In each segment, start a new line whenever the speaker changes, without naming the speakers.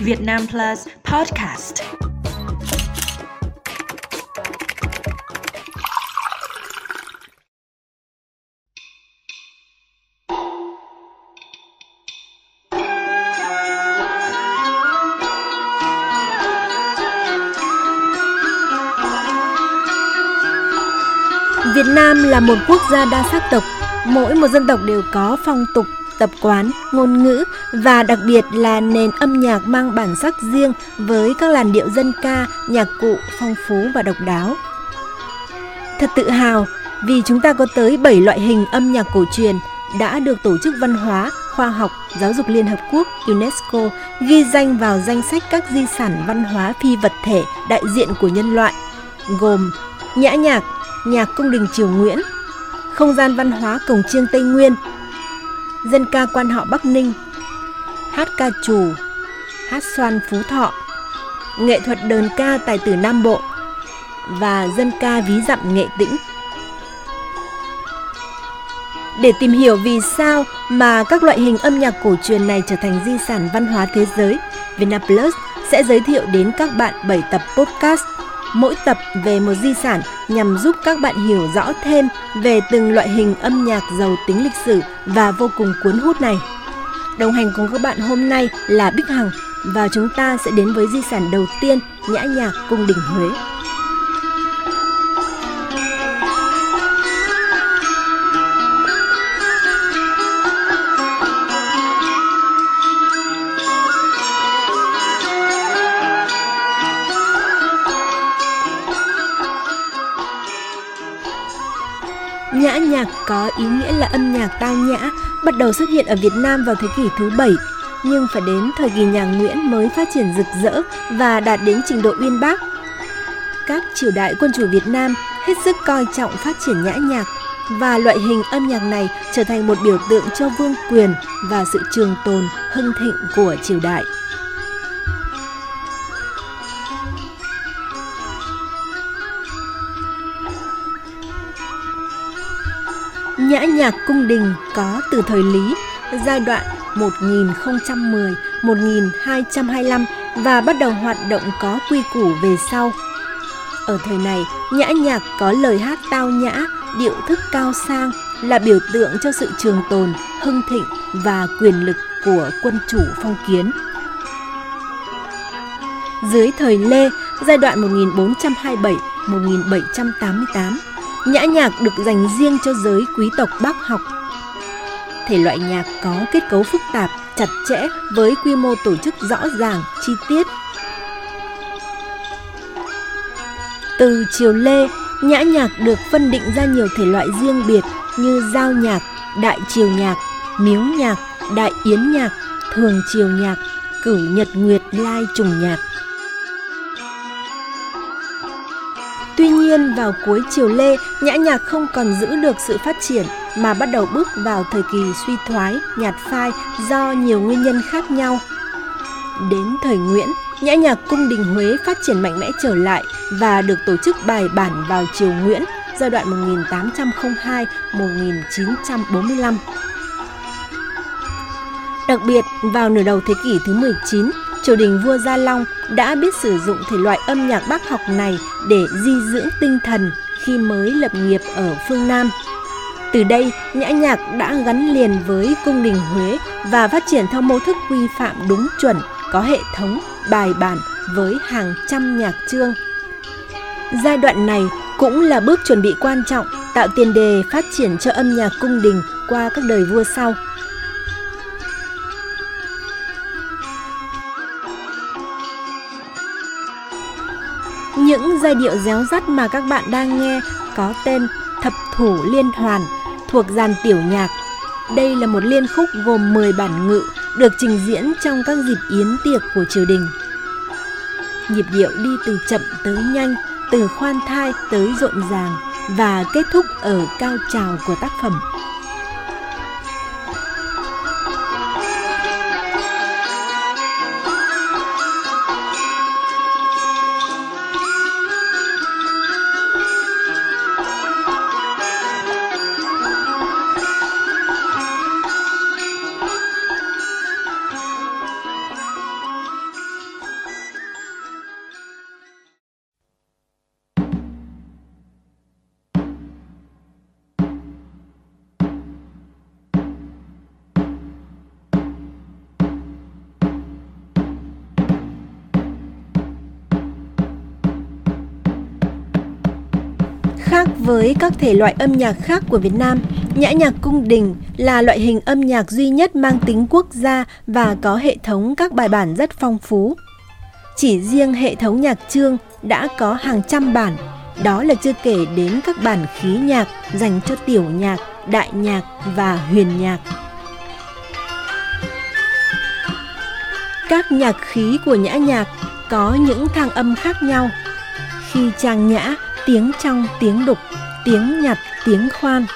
Việt Nam Plus Podcast.
Việt Nam là một quốc gia đa sắc tộc, mỗi một dân tộc đều có phong tục, tập quán, ngôn ngữ và đặc biệt là nền âm nhạc mang bản sắc riêng với các làn điệu dân ca, nhạc cụ phong phú và độc đáo. Thật tự hào vì chúng ta có tới 7 loại hình âm nhạc cổ truyền đã được Tổ chức Văn hóa, Khoa học, Giáo dục Liên Hợp Quốc UNESCO ghi danh vào danh sách các di sản văn hóa phi vật thể đại diện của nhân loại, gồm nhã nhạc, nhạc cung đình Triều Nguyễn, không gian văn hóa cổng chiêng Tây Nguyên, dân ca quan họ Bắc Ninh, hát ca trù, hát xoan Phú Thọ, nghệ thuật đờn ca tài tử Nam Bộ và dân ca ví dặm nghệ tĩnh. Để tìm hiểu vì sao mà các loại hình âm nhạc cổ truyền này trở thành di sản văn hóa thế giới, Vinaplus sẽ giới thiệu đến các bạn 7 tập podcast mỗi tập về một di sản nhằm giúp các bạn hiểu rõ thêm về từng loại hình âm nhạc giàu tính lịch sử và vô cùng cuốn hút này. Đồng hành cùng các bạn hôm nay là Bích Hằng và chúng ta sẽ đến với di sản đầu tiên, nhã nhạc cung đình Huế. Có ý nghĩa là âm nhạc tao nhã, bắt đầu xuất hiện ở Việt Nam vào thế kỷ thứ 7, nhưng phải đến thời kỳ nhà Nguyễn mới phát triển rực rỡ và đạt đến trình độ uyên bác. Các triều đại quân chủ Việt Nam hết sức coi trọng phát triển nhã nhạc và loại hình âm nhạc này trở thành một biểu tượng cho vương quyền và sự trường tồn hưng thịnh của triều đại. Nhã nhạc cung đình có từ thời Lý, giai đoạn 1010-1225 và bắt đầu hoạt động có quy củ về sau. Ở thời này, nhã nhạc có lời hát tao nhã, điệu thức cao sang là biểu tượng cho sự trường tồn, hưng thịnh và quyền lực của quân chủ phong kiến. Dưới thời Lê, giai đoạn 1427-1788, Nhã nhạc được dành riêng cho giới quý tộc bác học. Thể loại nhạc có kết cấu phức tạp, chặt chẽ với quy mô tổ chức rõ ràng, chi tiết. Từ triều Lê, nhã nhạc được phân định ra nhiều thể loại riêng biệt như giao nhạc, đại triều nhạc, miếu nhạc, đại yến nhạc, thường triều nhạc, cửu nhật nguyệt lai trùng nhạc. Nhiên vào cuối triều Lê, nhã nhạc không còn giữ được sự phát triển mà bắt đầu bước vào thời kỳ suy thoái, nhạt phai do nhiều nguyên nhân khác nhau. Đến thời Nguyễn, nhã nhạc cung đình Huế phát triển mạnh mẽ trở lại và được tổ chức bài bản vào triều Nguyễn giai đoạn 1802-1945. Đặc biệt, vào nửa đầu thế kỷ thứ 19, triều đình vua Gia Long đã biết sử dụng thể loại âm nhạc bác học này để di dưỡng tinh thần khi mới lập nghiệp ở phương Nam. Từ đây, nhã nhạc đã gắn liền với cung đình Huế và phát triển theo mô thức quy phạm đúng chuẩn, có hệ thống, bài bản với hàng trăm nhạc chương. Giai đoạn này cũng là bước chuẩn bị quan trọng tạo tiền đề phát triển cho âm nhạc cung đình qua các đời vua sau. Giai điệu réo rắt mà các bạn đang nghe có tên Thập Thủ Liên Hoàn thuộc dàn tiểu nhạc. Đây là một liên khúc gồm 10 bản ngự được trình diễn trong các dịp yến tiệc của triều đình. Nhịp điệu đi từ chậm tới nhanh, từ khoan thai tới rộn ràng và kết thúc ở cao trào của tác phẩm. Khác với các thể loại âm nhạc khác của Việt Nam, nhã nhạc cung đình là loại hình âm nhạc duy nhất mang tính quốc gia và có hệ thống các bài bản rất phong phú. Chỉ riêng hệ thống nhạc chương đã có hàng trăm bản, đó là chưa kể đến các bản khí nhạc dành cho tiểu nhạc, đại nhạc và huyền nhạc. Các nhạc khí của nhã nhạc có những thang âm khác nhau. Khi trang nhã, tiếng trong, tiếng đục, tiếng nhặt, tiếng khoan.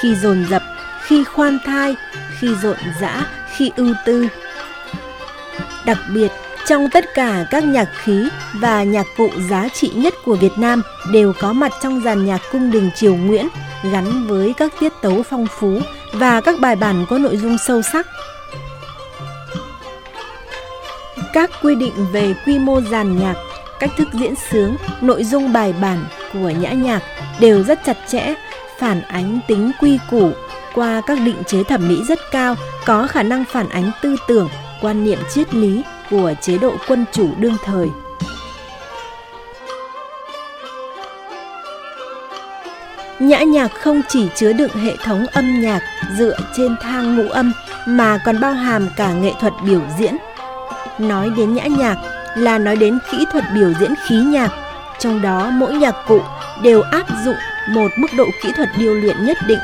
Khi dồn dập, khi khoan thai, khi rộn rã, khi ưu tư. Đặc biệt, trong tất cả các nhạc khí và nhạc cụ giá trị nhất của Việt Nam đều có mặt trong dàn nhạc cung đình Triều Nguyễn, gắn với các tiết tấu phong phú và các bài bản có nội dung sâu sắc. Các quy định về quy mô dàn nhạc, cách thức diễn sướng, nội dung bài bản của nhã nhạc đều rất chặt chẽ, phản ánh tính quy củ qua các định chế thẩm mỹ rất cao, có khả năng phản ánh tư tưởng, quan niệm triết lý của chế độ quân chủ đương thời. Nhã nhạc không chỉ chứa đựng hệ thống âm nhạc dựa trên thang ngũ âm mà còn bao hàm cả nghệ thuật biểu diễn. Nói đến nhã nhạc là nói đến kỹ thuật biểu diễn khí nhạc, trong đó mỗi nhạc cụ đều áp dụng một mức độ kỹ thuật điêu luyện nhất định.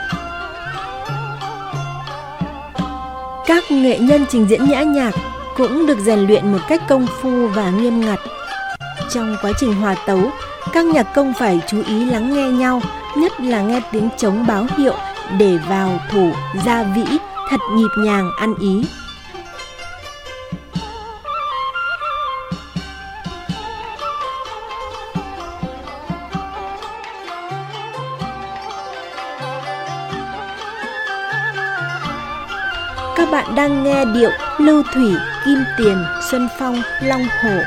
Các nghệ nhân trình diễn nhã nhạc cũng được rèn luyện một cách công phu và nghiêm ngặt. Trong quá trình hòa tấu, các nhạc công phải chú ý lắng nghe nhau, nhất là nghe tiếng trống báo hiệu để vào thủ, gia vĩ, thật nhịp nhàng, ăn ý. Các bạn đang nghe điệu Lưu Thủy, Kim Tiền, Xuân Phong, Long Hổ,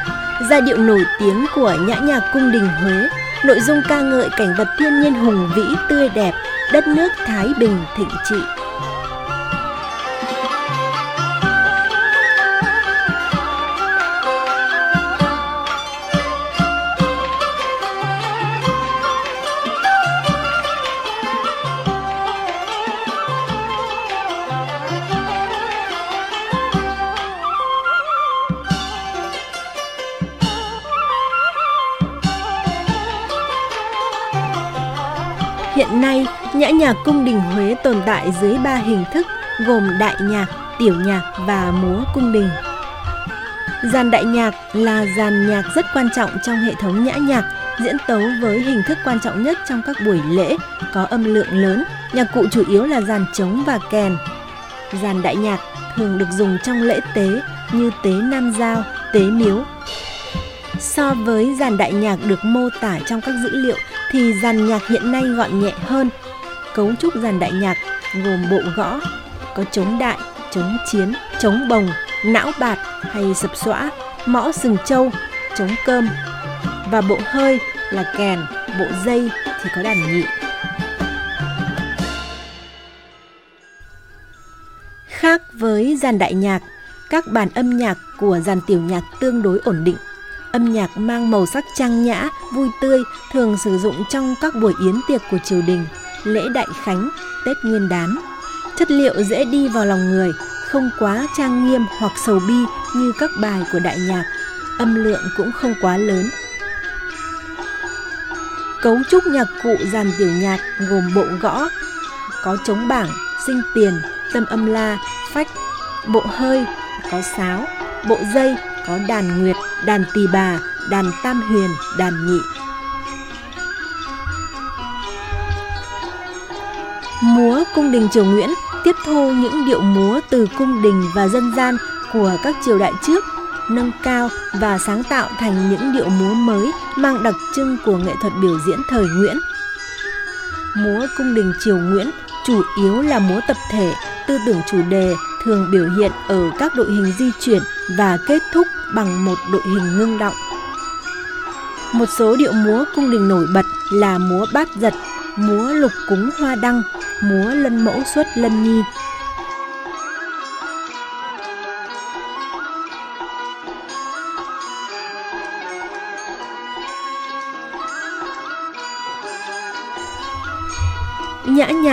giai điệu nổi tiếng của nhã nhạc cung đình Huế, nội dung ca ngợi cảnh vật thiên nhiên hùng vĩ tươi đẹp, đất nước Thái Bình thịnh trị. Hiện nay, nhã nhạc cung đình Huế tồn tại dưới ba hình thức gồm đại nhạc, tiểu nhạc và múa cung đình. Dàn đại nhạc là dàn nhạc rất quan trọng trong hệ thống nhã nhạc, diễn tấu với hình thức quan trọng nhất trong các buổi lễ, có âm lượng lớn, nhạc cụ chủ yếu là dàn trống và kèn. Dàn đại nhạc thường được dùng trong lễ tế như tế nam giao, tế miếu. So với dàn đại nhạc được mô tả trong các dữ liệu thì dàn nhạc hiện nay gọn nhẹ hơn. Cấu trúc dàn đại nhạc gồm bộ gõ, có chống đại, chống chiến, chống bồng, não bạt hay sập xõa, mõ sừng trâu, chống cơm và bộ hơi là kèn, bộ dây thì có đàn nhị. Khác với dàn đại nhạc, các bản âm nhạc của dàn tiểu nhạc tương đối ổn định Âm nhạc mang màu sắc trang nhã, vui tươi thường sử dụng trong các buổi yến tiệc của triều đình, lễ đại khánh, Tết Nguyên đán. Chất liệu dễ đi vào lòng người, không quá trang nghiêm hoặc sầu bi như các bài của đại nhạc. Âm lượng cũng không quá lớn. Cấu trúc nhạc cụ dàn tiểu nhạc gồm bộ gõ, có trống bảng, sinh tiền, tâm âm la, phách, bộ hơi, có sáo, bộ dây có đàn nguyệt, đàn tỳ bà, đàn tam huyền, đàn nhị. Múa cung đình triều Nguyễn tiếp thu những điệu múa từ cung đình và dân gian của các triều đại trước, nâng cao và sáng tạo thành những điệu múa mới mang đặc trưng của nghệ thuật biểu diễn thời Nguyễn. Múa cung đình triều Nguyễn chủ yếu là múa tập thể, tư tưởng chủ đề thường biểu hiện ở các đội hình di chuyển và kết thúc bằng một đội hình ngưng động. Một số điệu múa cung đình nổi bật là múa bát giật, múa lục cúng hoa đăng, múa lân mẫu xuất lân nhi,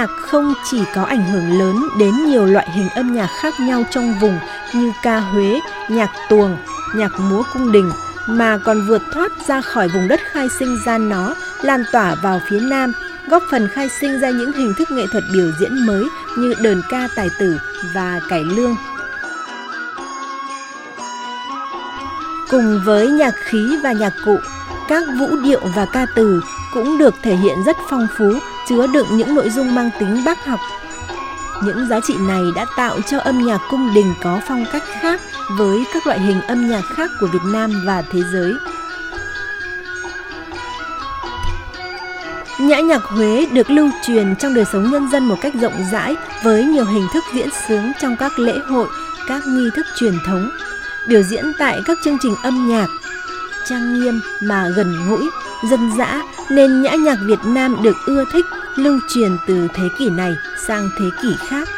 nhạc không chỉ có ảnh hưởng lớn đến nhiều loại hình âm nhạc khác nhau trong vùng như ca Huế, nhạc tuồng, nhạc múa cung đình, mà còn vượt thoát ra khỏi vùng đất khai sinh ra nó, lan tỏa vào phía Nam, góp phần khai sinh ra những hình thức nghệ thuật biểu diễn mới như đờn ca tài tử và cải lương. Cùng với nhạc khí và nhạc cụ, các vũ điệu và ca từ cũng được thể hiện rất phong phú, chứa đựng những nội dung mang tính bác học. Những giá trị này đã tạo cho âm nhạc cung đình có phong cách khác với các loại hình âm nhạc khác của Việt Nam và thế giới. Nhã nhạc Huế được lưu truyền trong đời sống nhân dân một cách rộng rãi với nhiều hình thức diễn sướng trong các lễ hội, các nghi thức truyền thống, biểu diễn tại các chương trình âm nhạc, trang nghiêm mà gần gũi, dân dã nên nhã nhạc Việt Nam được ưa thích lưu truyền từ thế kỷ này sang thế kỷ khác.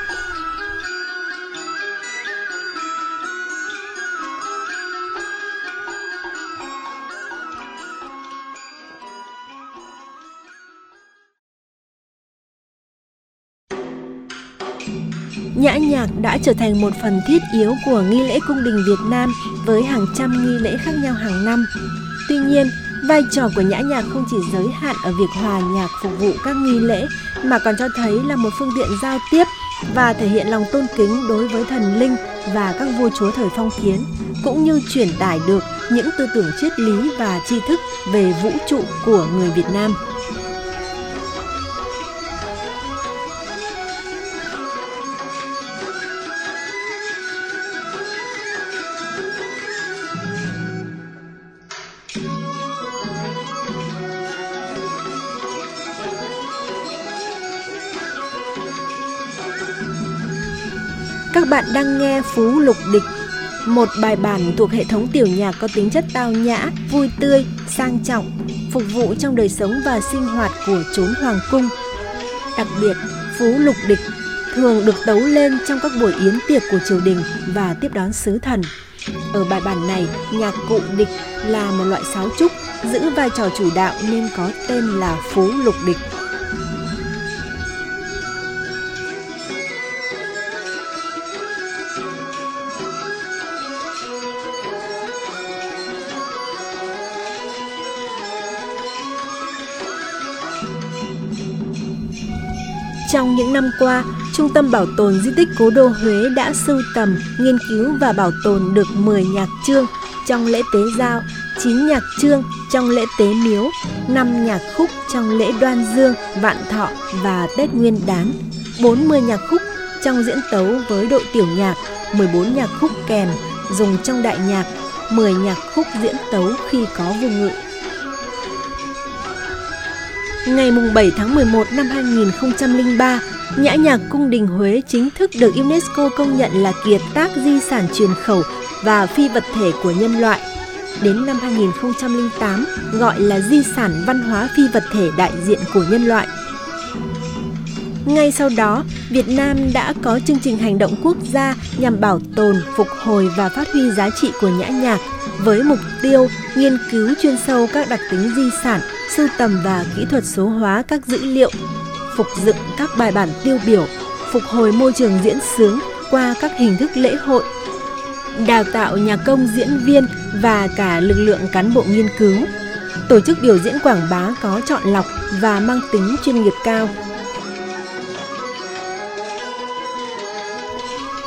Nhã nhạc đã trở thành một phần thiết yếu của nghi lễ cung đình Việt Nam với hàng trăm nghi lễ khác nhau hàng năm. Tuy nhiên, vai trò của nhã nhạc không chỉ giới hạn ở việc hòa nhạc phục vụ các nghi lễ mà còn cho thấy là một phương tiện giao tiếp và thể hiện lòng tôn kính đối với thần linh và các vua chúa thời phong kiến, cũng như truyền tải được những tư tưởng triết lý và tri thức về vũ trụ của người Việt Nam. Các bạn đang nghe Phú Lục Địch, một bài bản thuộc hệ thống tiểu nhạc có tính chất tao nhã, vui tươi, sang trọng, phục vụ trong đời sống và sinh hoạt của chốn hoàng cung. Đặc biệt, Phú Lục Địch thường được tấu lên trong các buổi yến tiệc của triều đình và tiếp đón sứ thần. Ở bài bản này, nhạc cụ địch là một loại sáo trúc giữ vai trò chủ đạo nên có tên là Phú Lục Địch. Trong những năm qua, Trung tâm Bảo tồn Di tích Cố đô Huế đã sưu tầm, nghiên cứu và bảo tồn được 10 nhạc chương trong lễ tế giao, 9 nhạc chương trong lễ tế miếu, 5 nhạc khúc trong lễ đoan dương, vạn thọ và Tết Nguyên đán, 40 nhạc khúc trong diễn tấu với đội tiểu nhạc, 14 nhạc khúc kèn dùng trong đại nhạc, 10 nhạc khúc diễn tấu khi có vùng ngự. Ngày 7 tháng 11 năm 2003, Nhã nhạc cung đình Huế chính thức được UNESCO công nhận là kiệt tác di sản truyền khẩu và phi vật thể của nhân loại. Đến năm 2008 gọi là di sản văn hóa phi vật thể đại diện của nhân loại. Ngay sau đó, Việt Nam đã có chương trình hành động quốc gia nhằm bảo tồn, phục hồi và phát huy giá trị của nhã nhạc với mục tiêu nghiên cứu chuyên sâu các đặc tính di sản, sưu tầm và kỹ thuật số hóa các dữ liệu, phục dựng các bài bản tiêu biểu, phục hồi môi trường diễn sướng qua các hình thức lễ hội, đào tạo nhà công diễn viên và cả lực lượng cán bộ nghiên cứu, tổ chức biểu diễn quảng bá có chọn lọc và mang tính chuyên nghiệp cao.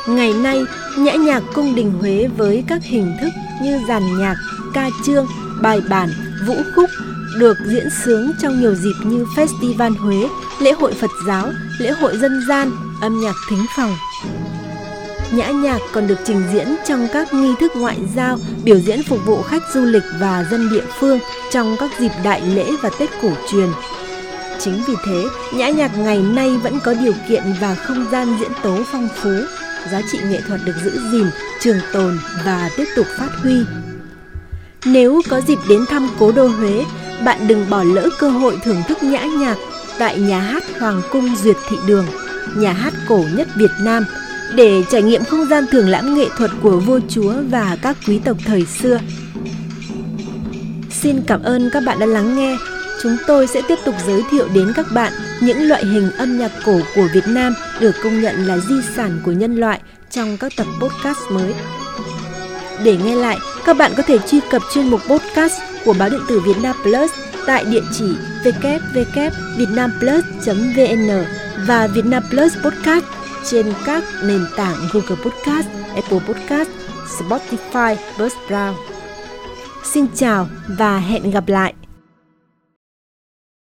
Ngày nay, nhã nhạc cung đình Huế với các hình thức như giàn nhạc, ca trương, bài bản, vũ khúc được diễn sướng trong nhiều dịp như Festival Huế, lễ hội Phật giáo, lễ hội dân gian, âm nhạc thính phòng. Nhã nhạc còn được trình diễn trong các nghi thức ngoại giao, biểu diễn phục vụ khách du lịch và dân địa phương trong các dịp đại lễ và Tết cổ truyền. Chính vì thế, nhã nhạc ngày nay vẫn có điều kiện và không gian diễn tấu phong phú, giá trị nghệ thuật được giữ gìn, trường tồn và tiếp tục phát huy. Nếu có dịp đến thăm cố đô Huế, bạn đừng bỏ lỡ cơ hội thưởng thức nhã nhạc tại nhà hát Hoàng cung Duyệt Thị Đường, nhà hát cổ nhất Việt Nam để trải nghiệm không gian thưởng lãm nghệ thuật của vua chúa và các quý tộc thời xưa. Xin cảm ơn các bạn đã lắng nghe. Chúng tôi sẽ tiếp tục giới thiệu đến các bạn những loại hình âm nhạc cổ của Việt Nam được công nhận là di sản của nhân loại trong các tập podcast mới. Để nghe lại, các bạn có thể truy cập chuyên mục podcast của báo điện tử Việt Nam Plus tại địa chỉ www.vietnamplus.vn và Vietnam Plus Podcast trên các nền tảng Google Podcast, Apple Podcast, Spotify, Buzzsprout. Xin chào và hẹn gặp lại!